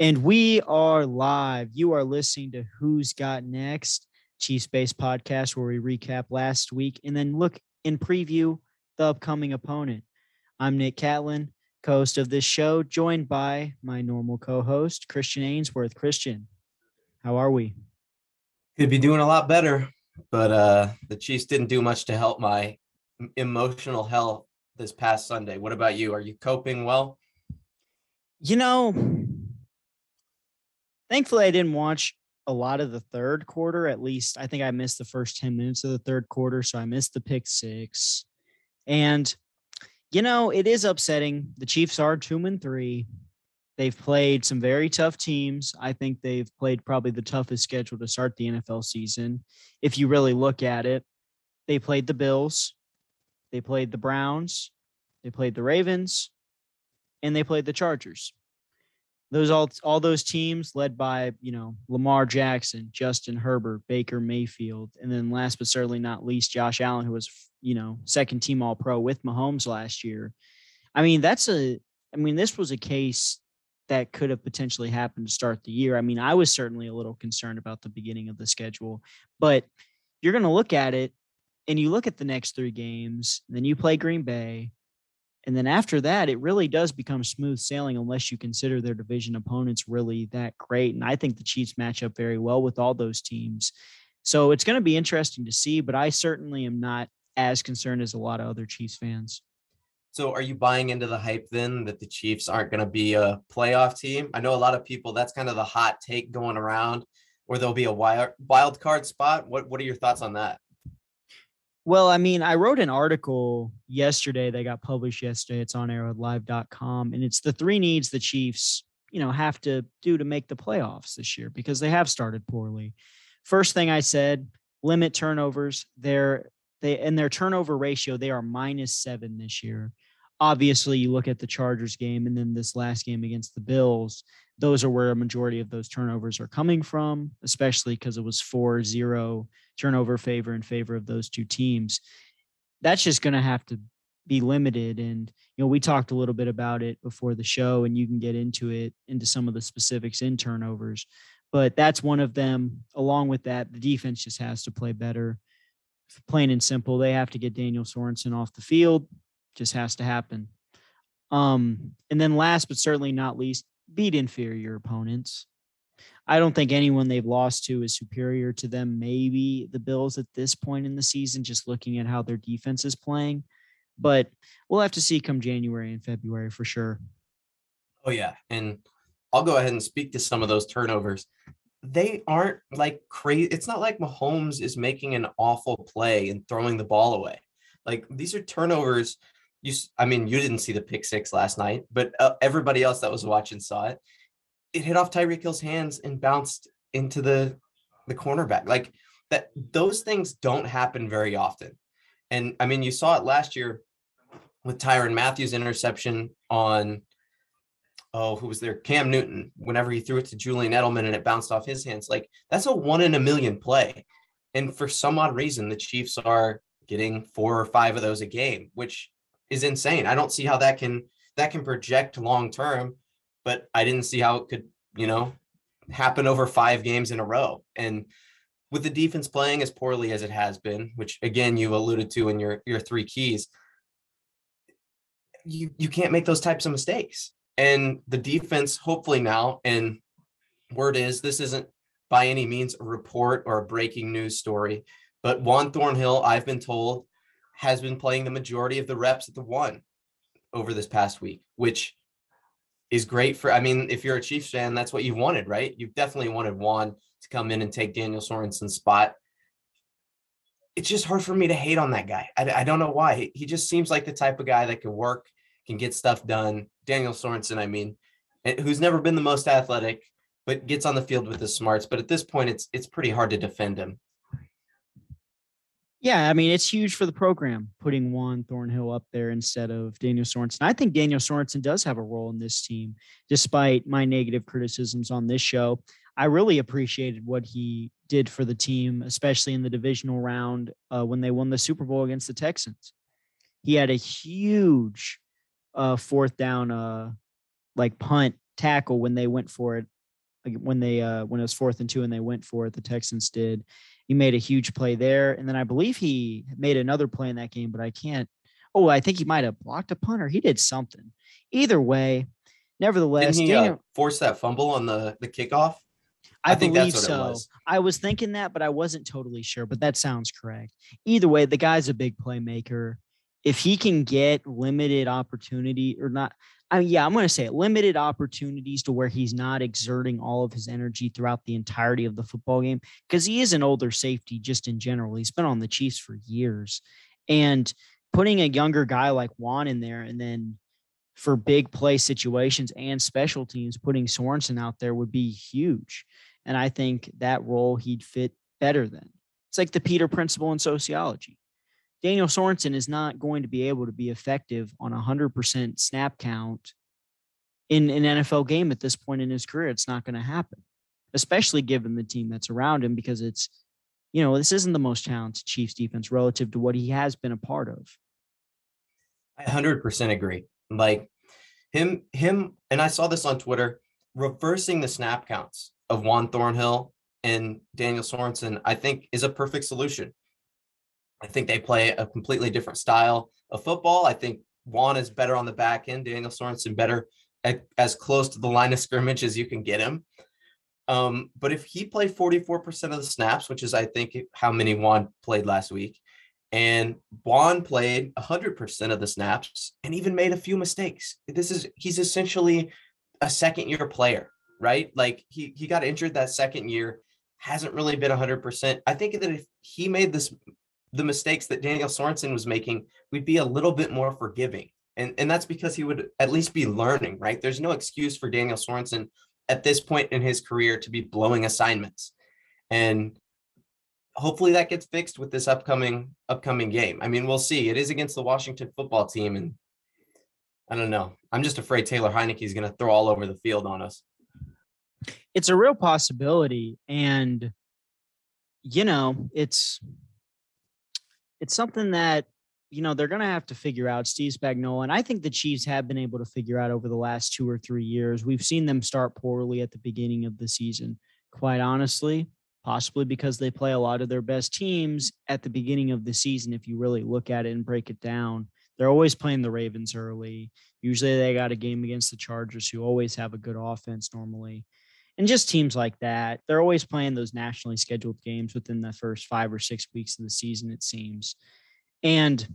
And we are live. You are listening to Who's Got Next, Chiefs Base podcast, where we recap last week and then look and preview the upcoming opponent. I'm Nick Catlin, co host of this show, joined by my normal co host, Christian Ainsworth. Christian, how are we? Could be doing a lot better, but uh, the Chiefs didn't do much to help my emotional health this past Sunday. What about you? Are you coping well? You know, thankfully I didn't watch a lot of the third quarter. At least I think I missed the first 10 minutes of the third quarter. So I missed the pick six. And, you know, it is upsetting. The Chiefs are two and three. They've played some very tough teams. I think they've played probably the toughest schedule to start the NFL season. If you really look at it, they played the Bills, they played the Browns, they played the Ravens, and they played the Chargers those all all those teams led by you know Lamar Jackson, Justin Herbert, Baker Mayfield, and then last but certainly not least Josh Allen, who was you know second team All Pro with Mahomes last year. I mean that's a I mean this was a case that could have potentially happened to start the year. I mean I was certainly a little concerned about the beginning of the schedule, but you're going to look at it and you look at the next three games, then you play Green Bay, and then after that, it really does become smooth sailing unless you consider their division opponents really that great. And I think the Chiefs match up very well with all those teams. So it's going to be interesting to see, but I certainly am not as concerned as a lot of other Chiefs fans. So are you buying into the hype then that the Chiefs aren't going to be a playoff team? I know a lot of people that's kind of the hot take going around or there'll be a wild card spot. What what are your thoughts on that? Well, I mean, I wrote an article yesterday that got published yesterday. It's on arrowheadlive.com. And it's the three needs the Chiefs, you know, have to do to make the playoffs this year because they have started poorly. First thing I said, limit turnovers. They're they in their turnover ratio, they are minus seven this year. Obviously, you look at the Chargers game and then this last game against the Bills, those are where a majority of those turnovers are coming from, especially because it was 4 0 turnover favor in favor of those two teams. That's just going to have to be limited. And, you know, we talked a little bit about it before the show, and you can get into it, into some of the specifics in turnovers. But that's one of them. Along with that, the defense just has to play better. Plain and simple, they have to get Daniel Sorensen off the field. Just has to happen. Um, and then last but certainly not least, beat inferior opponents. I don't think anyone they've lost to is superior to them. Maybe the Bills at this point in the season, just looking at how their defense is playing. But we'll have to see come January and February for sure. Oh, yeah. And I'll go ahead and speak to some of those turnovers. They aren't like crazy. It's not like Mahomes is making an awful play and throwing the ball away. Like these are turnovers you I mean, you didn't see the pick six last night, but uh, everybody else that was watching saw it. It hit off Tyreek Hill's hands and bounced into the the cornerback. Like that those things don't happen very often. And I mean, you saw it last year with Tyrann Mathieu interception on oh, who was there? Cam Newton, whenever he threw it to Julian Edelman and it bounced off his hands. Like that's a one in a million play. And for some odd reason, the Chiefs are getting four or five of those a game, which is insane. I don't see how that can that can project long term, but I didn't see how it could, you know, happen over five games in a row. And with the defense playing as poorly as it has been, which again you've alluded to in your your three keys, you you can't make those types of mistakes. And the defense, hopefully now, and word is this isn't by any means a report or a breaking news story, but Juan Thornhill, I've been told, has been playing the majority of the reps at the one over this past week, which is great for. I mean, if you're a Chiefs fan, that's what you wanted, right? You've definitely wanted Juan to come in and take Daniel Sorensen's spot. It's just hard for me to hate on that guy. I, I don't know why. He just seems like the type of guy that can work, can get stuff done. Daniel Sorensen, I mean, eh, who's never been the most athletic, but gets on the field with the smarts. But at this point, it's it's pretty hard to defend him. Yeah, I mean it's huge for the program putting Juan Thornhill up there instead of Daniel Sorensen. I think Daniel Sorensen does have a role in this team, despite my negative criticisms on this show. I really appreciated what he did for the team, especially in the divisional round uh, when they won the Super Bowl against the Texans. He had a huge uh, fourth down, uh, like punt tackle when they went for it when they uh when it was fourth and two and they went for it the texans did he made a huge play there. And then i believe he made another play in that game but i can't oh i think he might have blocked a punter he did something. Either way nevertheless Didn't he uh, Daniel, force that fumble on the the kickoff? I, I think believe that's what it so. was. i was thinking that but i wasn't totally sure but that sounds correct. Either way the guy's a big playmaker if he can get limited opportunity or not I mean, yeah, I'm going to say it, limited opportunities to where he's not exerting all of his energy throughout the entirety of the football game because he is an older safety just in general. He's been on the Chiefs for years. And putting a younger guy like Juan in there and then for big play situations and special teams, putting Sorensen out there would be huge. And I think that role he'd fit better than. It's like the Peter principle in sociology. Daniel Sorensen is not going to be able to be effective on a 100% snap count in an NFL game at this point in his career. It's not going to happen, especially given the team that's around him because it's, you know, this isn't the most talented Chiefs defense relative to what he has been a part of. I 100% agree. Like him, him, and I saw this on Twitter, reversing the snap counts of Juan Thornhill and Daniel Sorensen, I think is a perfect solution. I think they play a completely different style of football. I think Juan is better on the back end, Daniel Sorensen better at, as close to the line of scrimmage as you can get him. Um, but if he played 44% of the snaps, which is I think how many Juan played last week, and Juan played 100% of the snaps and even made a few mistakes. This is he's essentially a second year player, right? Like he he got injured that second year, hasn't really been 100%. I think that if he made this the mistakes that Daniel Sorensen was making, we'd be a little bit more forgiving. And, and that's because he would at least be learning, right? There's no excuse for Daniel Sorensen at this point in his career to be blowing assignments. And hopefully that gets fixed with this upcoming upcoming game. I mean, we'll see. It is against the Washington football team and I don't know. I'm just afraid Taylor Heinicke is going to throw all over the field on us. It's a real possibility and you know, it's it's something that you know they're going to have to figure out steve spagnuolo and i think the chiefs have been able to figure out over the last two or three years. We've seen them start poorly at the beginning of the season quite honestly possibly because they play a lot of their best teams at the beginning of the season if you really look at it and break it down. They're always playing the ravens early. Usually they got a game against the chargers who always have a good offense normally and just teams like that they're always playing those nationally scheduled games within the first five or six weeks of the season it seems. And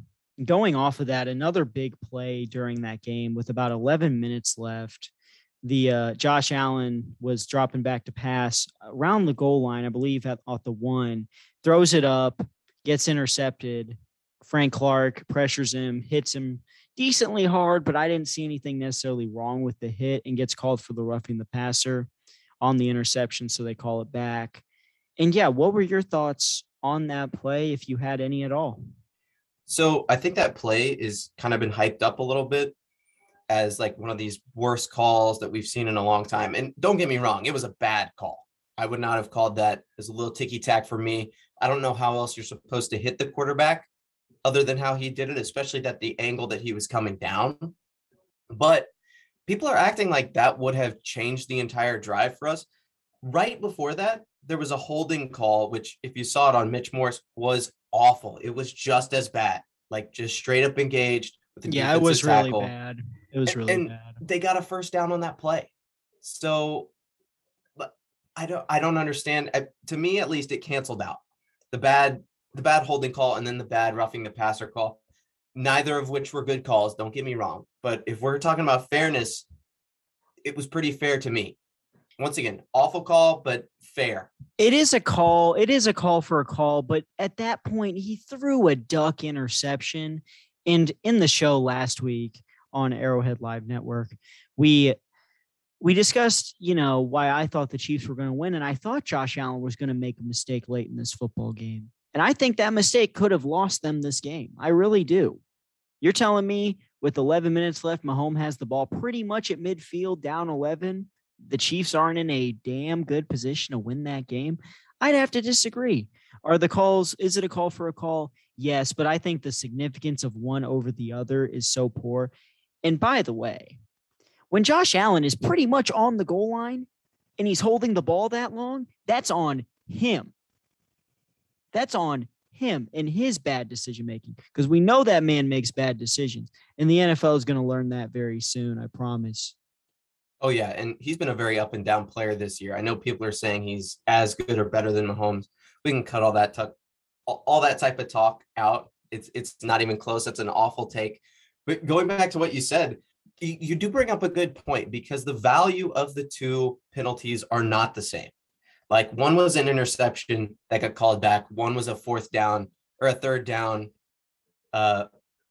going off of that another big play during that game with about 11 minutes left the uh, josh allen was dropping back to pass around the goal line i believe at, at the one throws it up gets intercepted. Frank clark pressures him hits him decently hard but i didn't see anything necessarily wrong with the hit and gets called for the roughing the passer on the interception, so they call it back. And yeah, what were your thoughts on that play, if you had any at all? So I think that play is kind of been hyped up a little bit as like one of these worst calls that we've seen in a long time. And don't get me wrong, it was a bad call. I would not have called that as a little ticky tack for me. I don't know how else you're supposed to hit the quarterback other than how he did it, especially that the angle that he was coming down. But people are acting like that would have changed the entire drive for us. Right before that, there was a holding call, which, if you saw it on Mitch Morse, was awful. It was just as bad, like just straight up engaged. Yeah, it was tackle. really bad. It was really and, bad. They got a first down on that play. So, I don't, I don't understand. To me, at least, it canceled out the bad, the bad holding call, and then the bad roughing the passer call neither of which were good calls. Don't get me wrong. But if we're talking about fairness, it was pretty fair to me. Once again, awful call, but fair. It is a call. It is a call for a call. But at that point, he threw a duck interception. And in the show last week on Arrowhead Live Network, we we discussed, you know, why I thought the Chiefs were going to win, and I thought Josh Allen was going to make a mistake late in this football game. And I think that mistake could have lost them this game. I really do. You're telling me with 11 minutes left, Mahomes has the ball pretty much at midfield, down 11. The Chiefs aren't in a damn good position to win that game. I'd have to disagree. Are the calls, is it a call for a call? Yes, but I think the significance of one over the other is so poor. And by the way, When Josh Allen is pretty much on the goal line and he's holding the ball that long, that's on him. That's on him and his bad decision making because we know that man makes bad decisions. And the NFL is going to learn that very soon, I promise. Oh yeah, and he's been a very up and down player this year. I know people are saying he's as good or better than Mahomes. We can cut all that talk, all that type of talk out. It's it's not even close. That's an awful take. But going back to what you said, you, you do bring up a good point because the value of the two penalties are not the same. Like one was an interception that got called back. One was a fourth down or a third down, uh,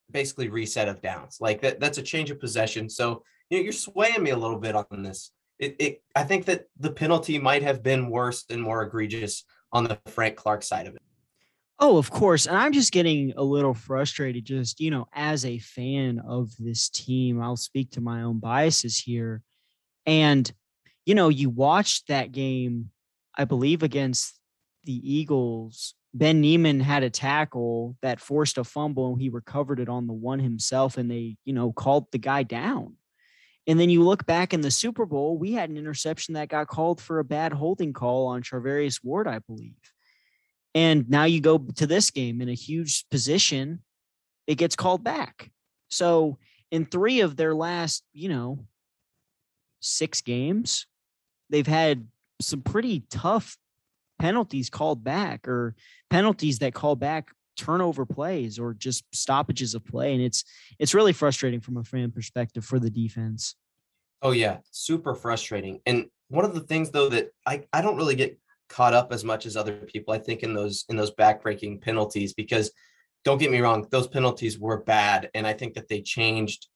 basically reset of downs. Like that, that's a change of possession. So you know, you're swaying me a little bit on this. It, it, I think that the penalty might have been worse and more egregious on the Frank Clark side of it. Oh, of course. And I'm just getting a little frustrated, just, you know, as a fan of this team. I'll speak to my own biases here. And, you know, you watched that game I believe against the Eagles, Ben Niemann had a tackle that forced a fumble and he recovered it on the one himself and they, you know, called the guy down. And then you look back in the Super Bowl, we had an interception that got called for a bad holding call on Charvarius Ward, I believe. And now you go to this game in a huge position, it gets called back. So in three of their last, you know, six games, they've had some pretty tough penalties called back or penalties that call back turnover plays or just stoppages of play and it's it's really frustrating from a fan perspective for the defense. Oh yeah super frustrating and one of the things though that i i don't really get caught up as much as other people i think in those in those backbreaking penalties because don't get me wrong those penalties were bad and i think that they changed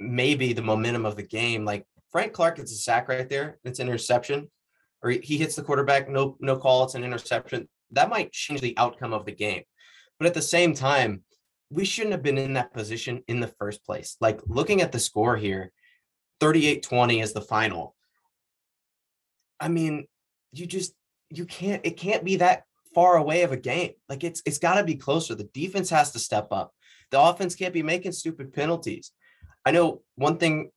maybe the momentum of the game like frank clark gets a sack right there it's an interception or he hits the quarterback, no no call, it's an interception. That might change the outcome of the game. But at the same time, we shouldn't have been in that position in the first place. Like looking at the score here, 38-20 is the final. I mean, you just you can't it can't be that far away of a game. Like it's it's got to be closer. The defense has to step up. The offense can't be making stupid penalties. I know one thing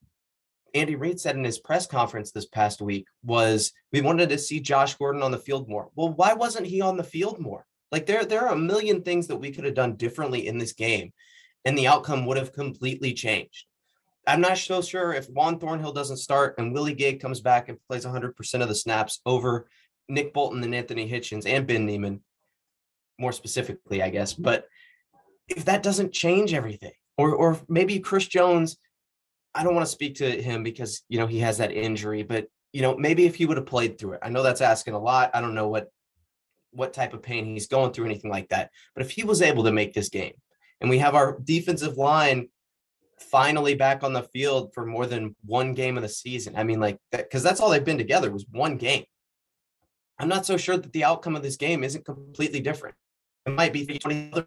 Andy Reid said in his press conference this past week was we wanted to see Josh Gordon on the field more. Well, why wasn't he on the field more? Like there, there are a million things that we could have done differently in this game, and the outcome would have completely changed. I'm not so sure if Juan Thornhill doesn't start and Willie Gay comes back and plays 100% of the snaps over Nick Bolton and Anthony Hitchens and Ben Niemann, more specifically, I guess. But if that doesn't change everything, or or maybe Chris Jones I don't want to speak to him because you know he has that injury, but you know maybe if he would have played through it. I know that's asking a lot. I don't know what what type of pain he's going through, anything like that. But if he was able to make this game, and we have our defensive line finally back on the field for more than one game of the season, I mean, like that because that's all they've been together was one game. I'm not so sure that the outcome of this game isn't completely different. It might be 20 other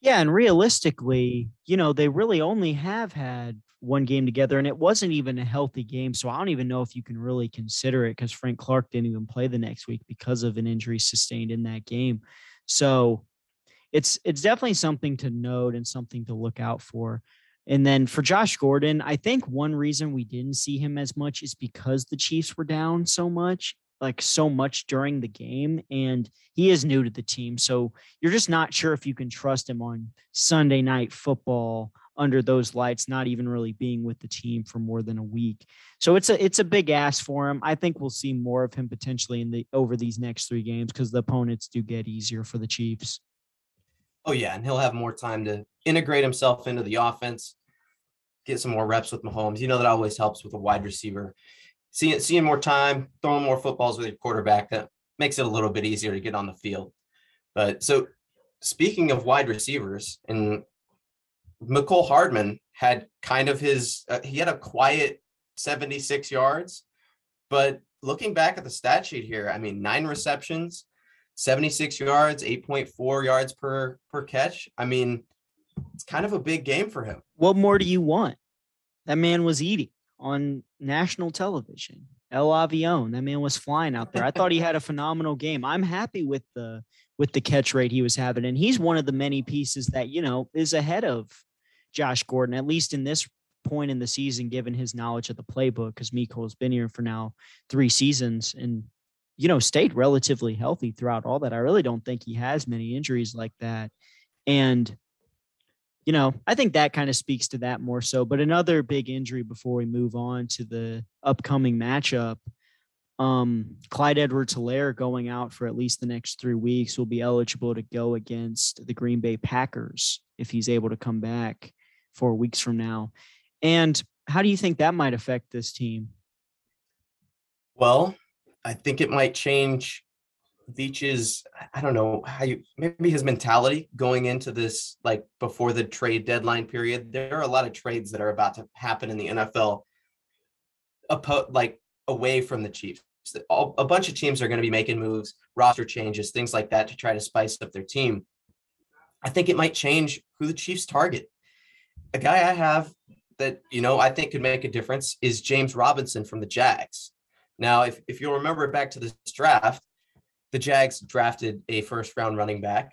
yeah, and realistically, you know, they really only have had one game together, and it wasn't even a healthy game. So I don't even know if you can really consider it because Frank Clark didn't even play the next week because of an injury sustained in that game. So it's it's definitely something to note and something to look out for. And then for Josh Gordon, I think one reason we didn't see him as much is because the Chiefs were down so much like so much during the game and he is new to the team so you're just not sure if you can trust him on sunday night football under those lights not even really being with the team for more than a week. So it's a it's a big ask for him. I think we'll see more of him potentially in the over these next three games because the opponents do get easier for the chiefs. Oh yeah and he'll have more time to integrate himself into the offense get some more reps with Mahomes. You know that always helps with a wide receiver seeing seeing more time, throwing more footballs with your quarterback, that makes it a little bit easier to get on the field. But so speaking of wide receivers, and Mecole Hardman had kind of his uh, he had a quiet 76 yards, but looking back at the stat sheet here, I mean, nine receptions, 76 yards, 8.4 yards per per catch. I mean, it's kind of a big game for him. What more do you want? That man was eating on national television. El Avion, that man was flying out there. I thought he had a phenomenal game. I'm happy with the with the catch rate he was having, and he's one of the many pieces that you know is ahead of Josh Gordon, at least in this point in the season, given his knowledge of the playbook, because Mecole's been here for now three seasons and you know stayed relatively healthy throughout all that. I really don't think he has many injuries like that, and you know I think that kind of speaks to that more so. But another big injury before we move on to the upcoming matchup. Um, Clyde Edwards Helaire going out for at least the next three weeks will be eligible to go against the Green Bay Packers if he's able to come back four weeks from now. And how do you think that might affect this team? Well, I think it might change Veach's, I don't know how you maybe his mentality going into this, like before the trade deadline period. There are a lot of trades that are about to happen in the NFL, like away from the Chiefs. A bunch of teams are going to be making moves, roster changes, things like that to try to spice up their team. I think it might change who the Chiefs target. A guy I have that you know I think could make a difference is James Robinson from the Jags. Now, if, if you'll remember back to this draft, the Jags drafted a first round running back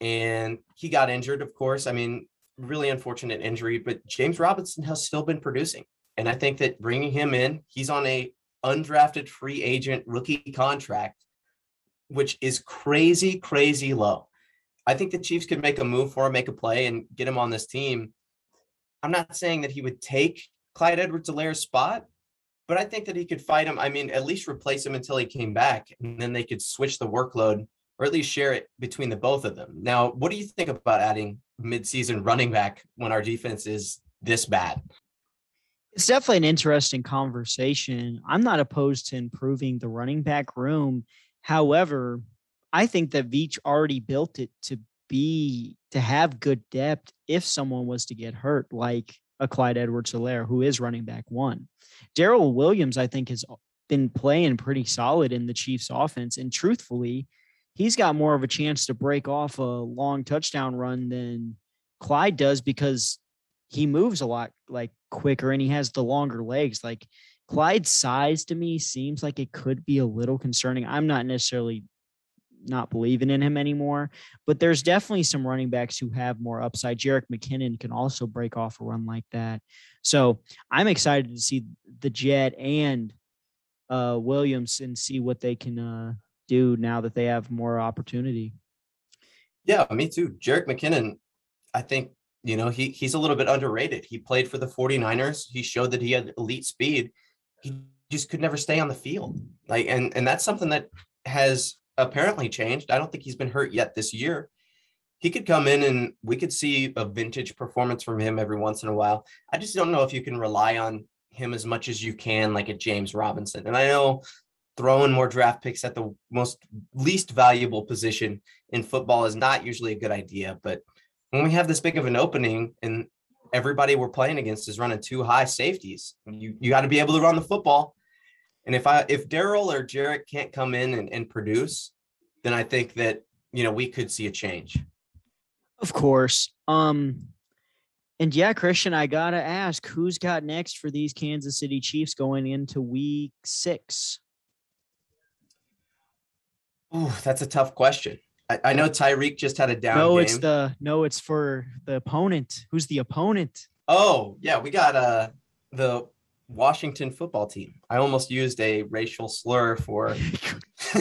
and he got injured, of course. I mean, really unfortunate injury, but James Robinson has still been producing. And I think that bringing him in, he's on a undrafted free agent rookie contract, which is crazy, crazy low. I think the Chiefs could make a move for him, make a play, and get him on this team. I'm not saying that he would take Clyde Edwards Helaire's spot, but I think that he could fight him. I mean, at least replace him until he came back, and then they could switch the workload or at least share it between the both of them. Now, what do you think about adding midseason running back when our defense is this bad? It's definitely an interesting conversation. I'm not opposed to improving the running back room. However, I think that Veach already built it to be to have good depth if someone was to get hurt, like a Clyde Edwards Helaire, who is running back one. Darrel Williams, I think, has been playing pretty solid in the Chiefs offense. And truthfully, he's got more of a chance to break off a long touchdown run than Clyde does because he moves a lot like quicker and he has the longer legs. Like Clyde's size to me seems like it could be a little concerning. I'm not necessarily not believing in him anymore. But there's definitely some running backs who have more upside. Jerick McKinnon can also break off a run like that. So I'm excited to see the Jet and uh, Williams and see what they can uh, do now that they have more opportunity. Yeah, me too. Jerick McKinnon, I think, you know, he he's a little bit underrated. He played for the 49ers. He showed that he had elite speed. He just could never stay on the field. Like and and that's something that has apparently changed. I don't think he's been hurt yet this year. He could come in and we could see a vintage performance from him every once in a while. I just don't know if you can rely on him as much as you can, like a James Robinson. And I know throwing more draft picks at the most least valuable position in football is not usually a good idea. But when we have this big of an opening and everybody we're playing against is running two high safeties, you, you got to be able to run the football. And if I if Darrel or Jerick can't come in and, and produce, then I think that you know we could see a change. Of course. Um and yeah, Christian, I gotta ask, who's got next for these Kansas City Chiefs going into week six? Oh, that's a tough question. I, I, know Tyreek just had a down. No, game. it's the no, it's for the opponent. Who's the opponent? Oh, yeah, we got uh the Washington football team. I almost used a racial slur for.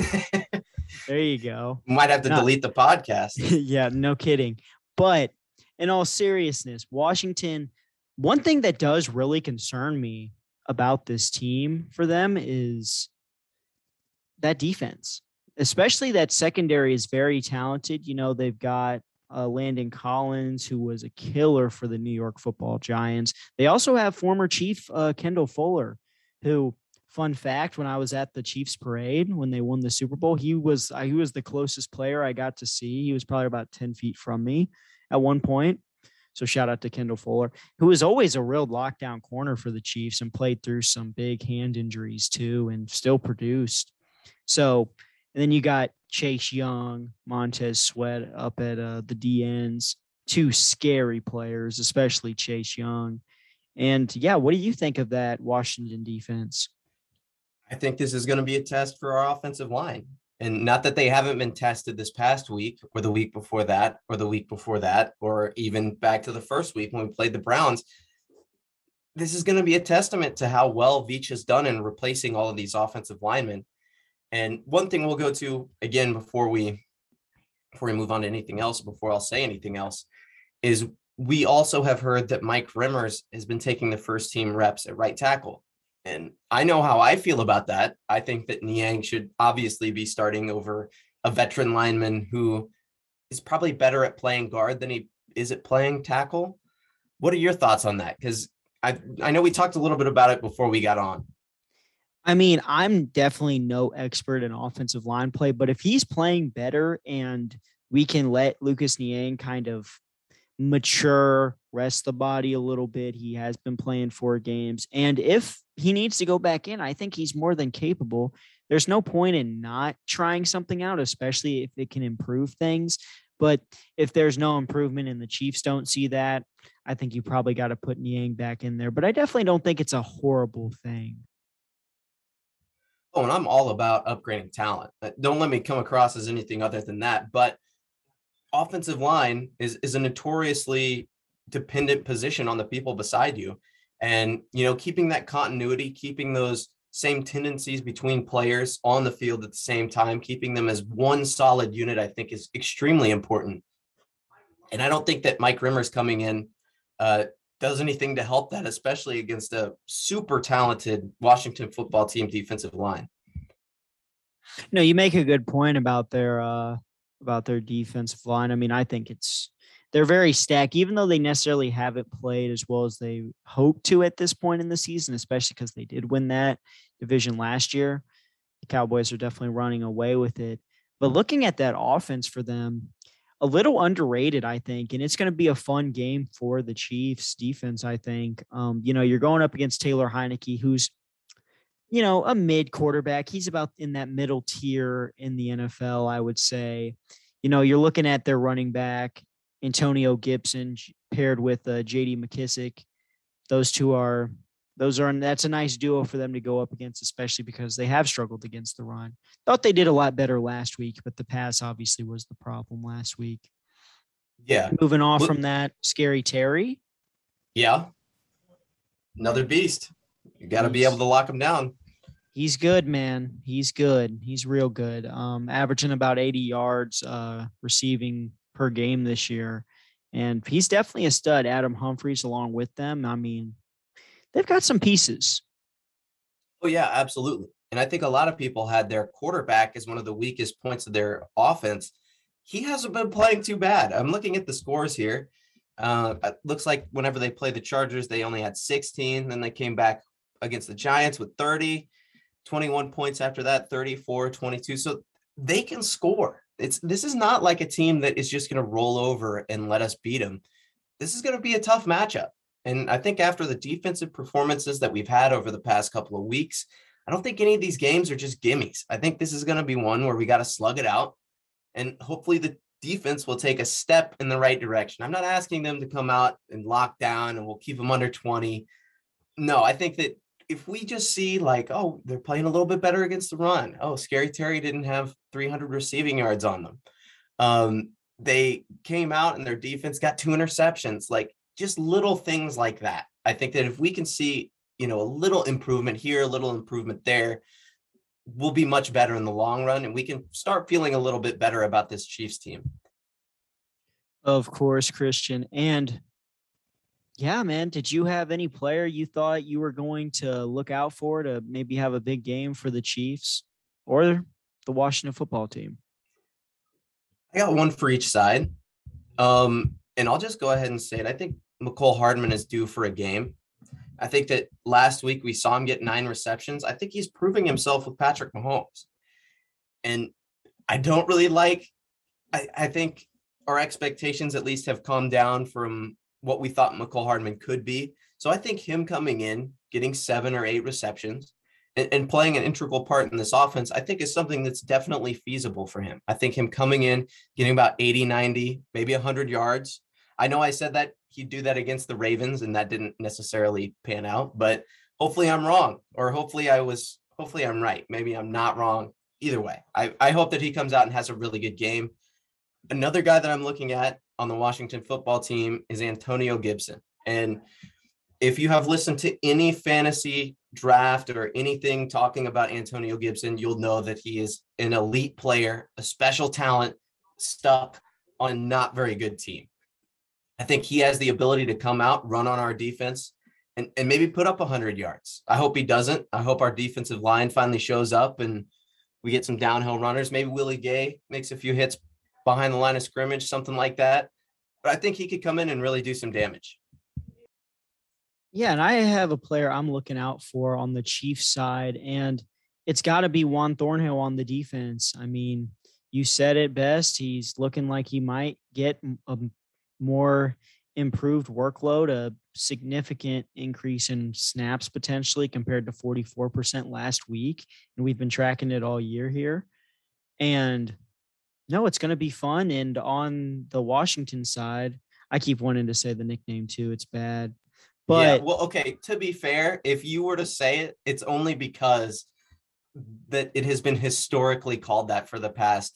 there you go. Might have to no. delete the podcast. yeah, no kidding. But in all seriousness, Washington, one thing that does really concern me about this team for them is that defense, especially that secondary is very talented. You know, they've got uh, Landon Collins, who was a killer for the New York Football Giants. They also have former Chief uh, Kendall Fuller, who, fun fact, when I was at the Chiefs parade when they won the Super Bowl, he was uh, he was the closest player I got to see. He was probably about ten feet from me at one point. So shout out to Kendall Fuller, who was always a real lockdown corner for the Chiefs and played through some big hand injuries too, and still produced. So, and then you got Chase Young, Montez Sweat up at uh, the DNs. Two scary players, especially Chase Young. And yeah, what do you think of that Washington defense? I think this is going to be a test for our offensive line. And not that they haven't been tested this past week or the week before that or the week before that or even back to the first week when we played the Browns. this is going to be a testament to how well Veach has done in replacing all of these offensive linemen. And one thing we'll go to again before we before we move on to anything else, before I'll say anything else, is we also have heard that Mike Remmers has been taking the first team reps at right tackle. And I know how I feel about that. I think that Niang should obviously be starting over a veteran lineman who is probably better at playing guard than he is at playing tackle. What are your thoughts on that? Because I I know we talked a little bit about it before we got on. I mean, I'm definitely no expert in offensive line play, but if he's playing better and we can let Lucas Niang kind of mature, rest the body a little bit. He has been playing four games. And if he needs to go back in, I think he's more than capable. There's no point in not trying something out, especially if it can improve things. But if there's no improvement and the Chiefs don't see that, I think you probably got to put Niang back in there. But I definitely don't think it's a horrible thing. Oh, and I'm all about upgrading talent. Uh, don't let me come across as anything other than that. But offensive line is is a notoriously dependent position on the people beside you. And you know, keeping that continuity, keeping those same tendencies between players on the field at the same time, keeping them as one solid unit, I think is extremely important. And I don't think that Mike Remmers coming in uh, does anything to help that, especially against a super talented Washington football team defensive line. No, you make a good point about their uh, about their defensive line. I mean, I think it's they're very stacked, even though they necessarily haven't played as well as they hope to at this point in the season, especially because they did win that division last year. The Cowboys are definitely running away with it. But looking at that offense for them, a little underrated, I think, and it's going to be a fun game for the Chiefs defense. I think, um, you know, you're going up against Taylor Heinicke, who's, you know, a mid quarterback. He's about in that middle tier in the NFL, I would say. You know, you're looking at their running back Antonio Gibson paired with uh, J.D. McKissic. Those two are those are that's a nice duo for them to go up against, especially because they have struggled against the run. Thought they did a lot better last week, but the pass obviously was the problem last week. Yeah. Moving off from that, Scary Terry. Yeah. Another beast. You got to be able to lock him down. He's good, man. He's good. He's real good. Um, averaging about 80 yards uh, receiving per game this year. And he's definitely a stud. Adam Humphries along with them. I mean, they've got some pieces. Oh, yeah, absolutely. And I think a lot of people had their quarterback as one of the weakest points of their offense. He hasn't been playing too bad. I'm looking at the scores here. Uh, it looks like whenever they play the Chargers, they only had 16. Then they came back against the Giants with 30, 21 points after that, 34, 22. So they can score it's this is not like a team that is just going to roll over and let us beat them. This is going to be a tough matchup. And I think after the defensive performances that we've had over the past couple of weeks, I don't think any of these games are just gimmies. I think this is going to be one where we got to slug it out and hopefully the defense will take a step in the right direction. I'm not asking them to come out and lock down and we'll keep them under 20. No, I think that if we just see like, oh, they're playing a little bit better against the run. Oh, Scary Terry didn't have 300 receiving yards on them. Um, they came out and their defense got two interceptions, like just little things like that. I think that if we can see, you know, a little improvement here, a little improvement there, we'll be much better in the long run and we can start feeling a little bit better about this Chiefs team. Of course, Christian. And yeah, man. Did you have any player you thought you were going to look out for to maybe have a big game for the Chiefs or the Washington football team? I got one for each side. Um, and I'll just go ahead and say it. I think Mecole Hardman is due for a game. I think that last week we saw him get nine receptions. I think he's proving himself with Patrick Mahomes. And I don't really like, I, I think our expectations at least have come down from what we thought Mecole Hardman could be. So I think him coming in, getting seven or eight receptions, and, and, playing an integral part in this offense, I think is something that's definitely feasible for him. I think him coming in, getting about 80, 90, maybe 100 yards. I know I said that he'd do that against the Ravens, and that didn't necessarily pan out, but hopefully I'm wrong, or hopefully I was, hopefully I'm right. Maybe I'm not wrong. Either way, I, I hope that he comes out and has a really good game. Another guy that I'm looking at on the Washington football team is Antonio Gibson. And if you have listened to any fantasy draft or anything talking about Antonio Gibson, you'll know that he is an elite player, a special talent stuck on a not very good team. I think he has the ability to come out, run on our defense, and, and maybe put up 100 yards. I hope he doesn't. I hope our defensive line finally shows up and we get some downhill runners. Maybe Willie Gay makes a few hits behind the line of scrimmage, something like that. But I think he could come in and really do some damage. Yeah, and I have a player I'm looking out for on the Chiefs side, and it's got to be Juan Thornhill on the defense. I mean, you said it best. He's looking like he might get a more improved workload, a significant increase in snaps potentially compared to 44% last week. And we've been tracking it all year here. And no, it's going to be fun. And on the Washington side, I keep wanting to say the nickname too. It's bad. But yeah, well, okay, to be fair, if you were to say it, it's only because that it has been historically called that for the past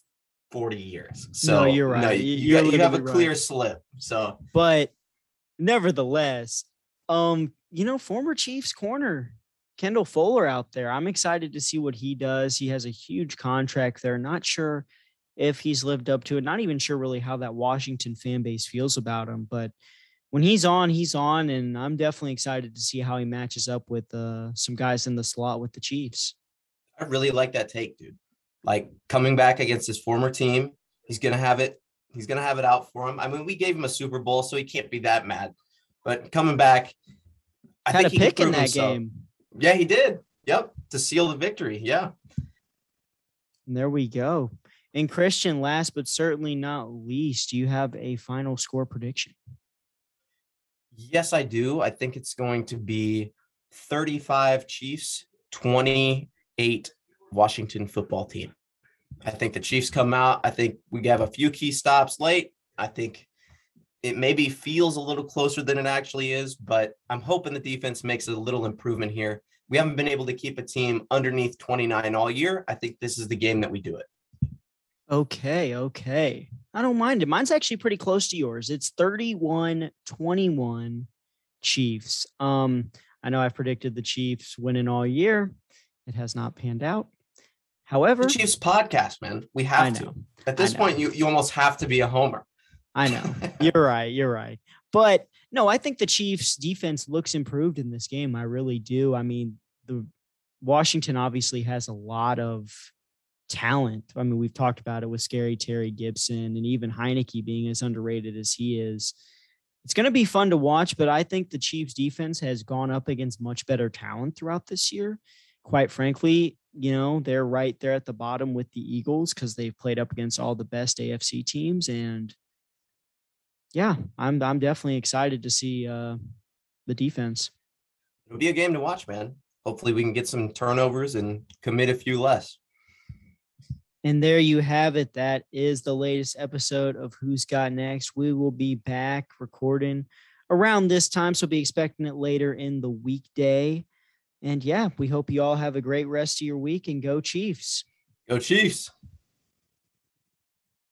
40 years. So no, you're right. No, you, you, you have a clear right. slip. So, but nevertheless, um, you know, former Chiefs corner Kendall Fuller out there. I'm excited to see what he does. He has a huge contract there. Not sure if he's lived up to it. Not even sure really how that Washington fan base feels about him, but when he's on, he's on, and I'm definitely excited to see how he matches up with uh, some guys in the slot with the Chiefs. I really like that take, dude. Like coming back against his former team, he's gonna have it. He's gonna have it out for him. I mean, we gave him a Super Bowl, so he can't be that mad. But coming back, I Had think a pick in that himself. game. Yeah, he did. Yep, to seal the victory. Yeah. And there we go. And Christian, last but certainly not least, you have a final score prediction. Yes, I do. I think it's going to be 35 Chiefs, 28 Washington football team. I think the Chiefs come out. I think we have a few key stops late. I think it maybe feels a little closer than it actually is, but I'm hoping the defense makes a little improvement here. We haven't been able to keep a team underneath 29 all year. I think this is the game that we do it. Okay, okay. I don't mind it. Mine's actually pretty close to yours. It's 31 21 Chiefs. Um, I know I've predicted the Chiefs winning all year. It has not panned out. However, the Chiefs podcast, man. We have to. At this point, you you almost have to be a homer. I know. You're right. You're right. But no, I think the Chiefs defense looks improved in this game. I really do. I mean, the Washington obviously has a lot of talent. I mean, we've talked about it with Scary Terry Gibson and even Heinicke being as underrated as he is. It's going to be fun to watch, but I think the Chiefs defense has gone up against much better talent throughout this year. Quite frankly, you know, they're right there at the bottom with the Eagles because they've played up against all the best AFC teams. And yeah, I'm I'm definitely excited to see uh the defense. It'll be a game to watch, man. Hopefully we can get some turnovers and commit a few less. And there you have it. That is the latest episode of Who's Got Next. We will be back recording around this time, so be expecting it later in the weekday. And yeah, we hope you all have a great rest of your week and go Chiefs. Go Chiefs.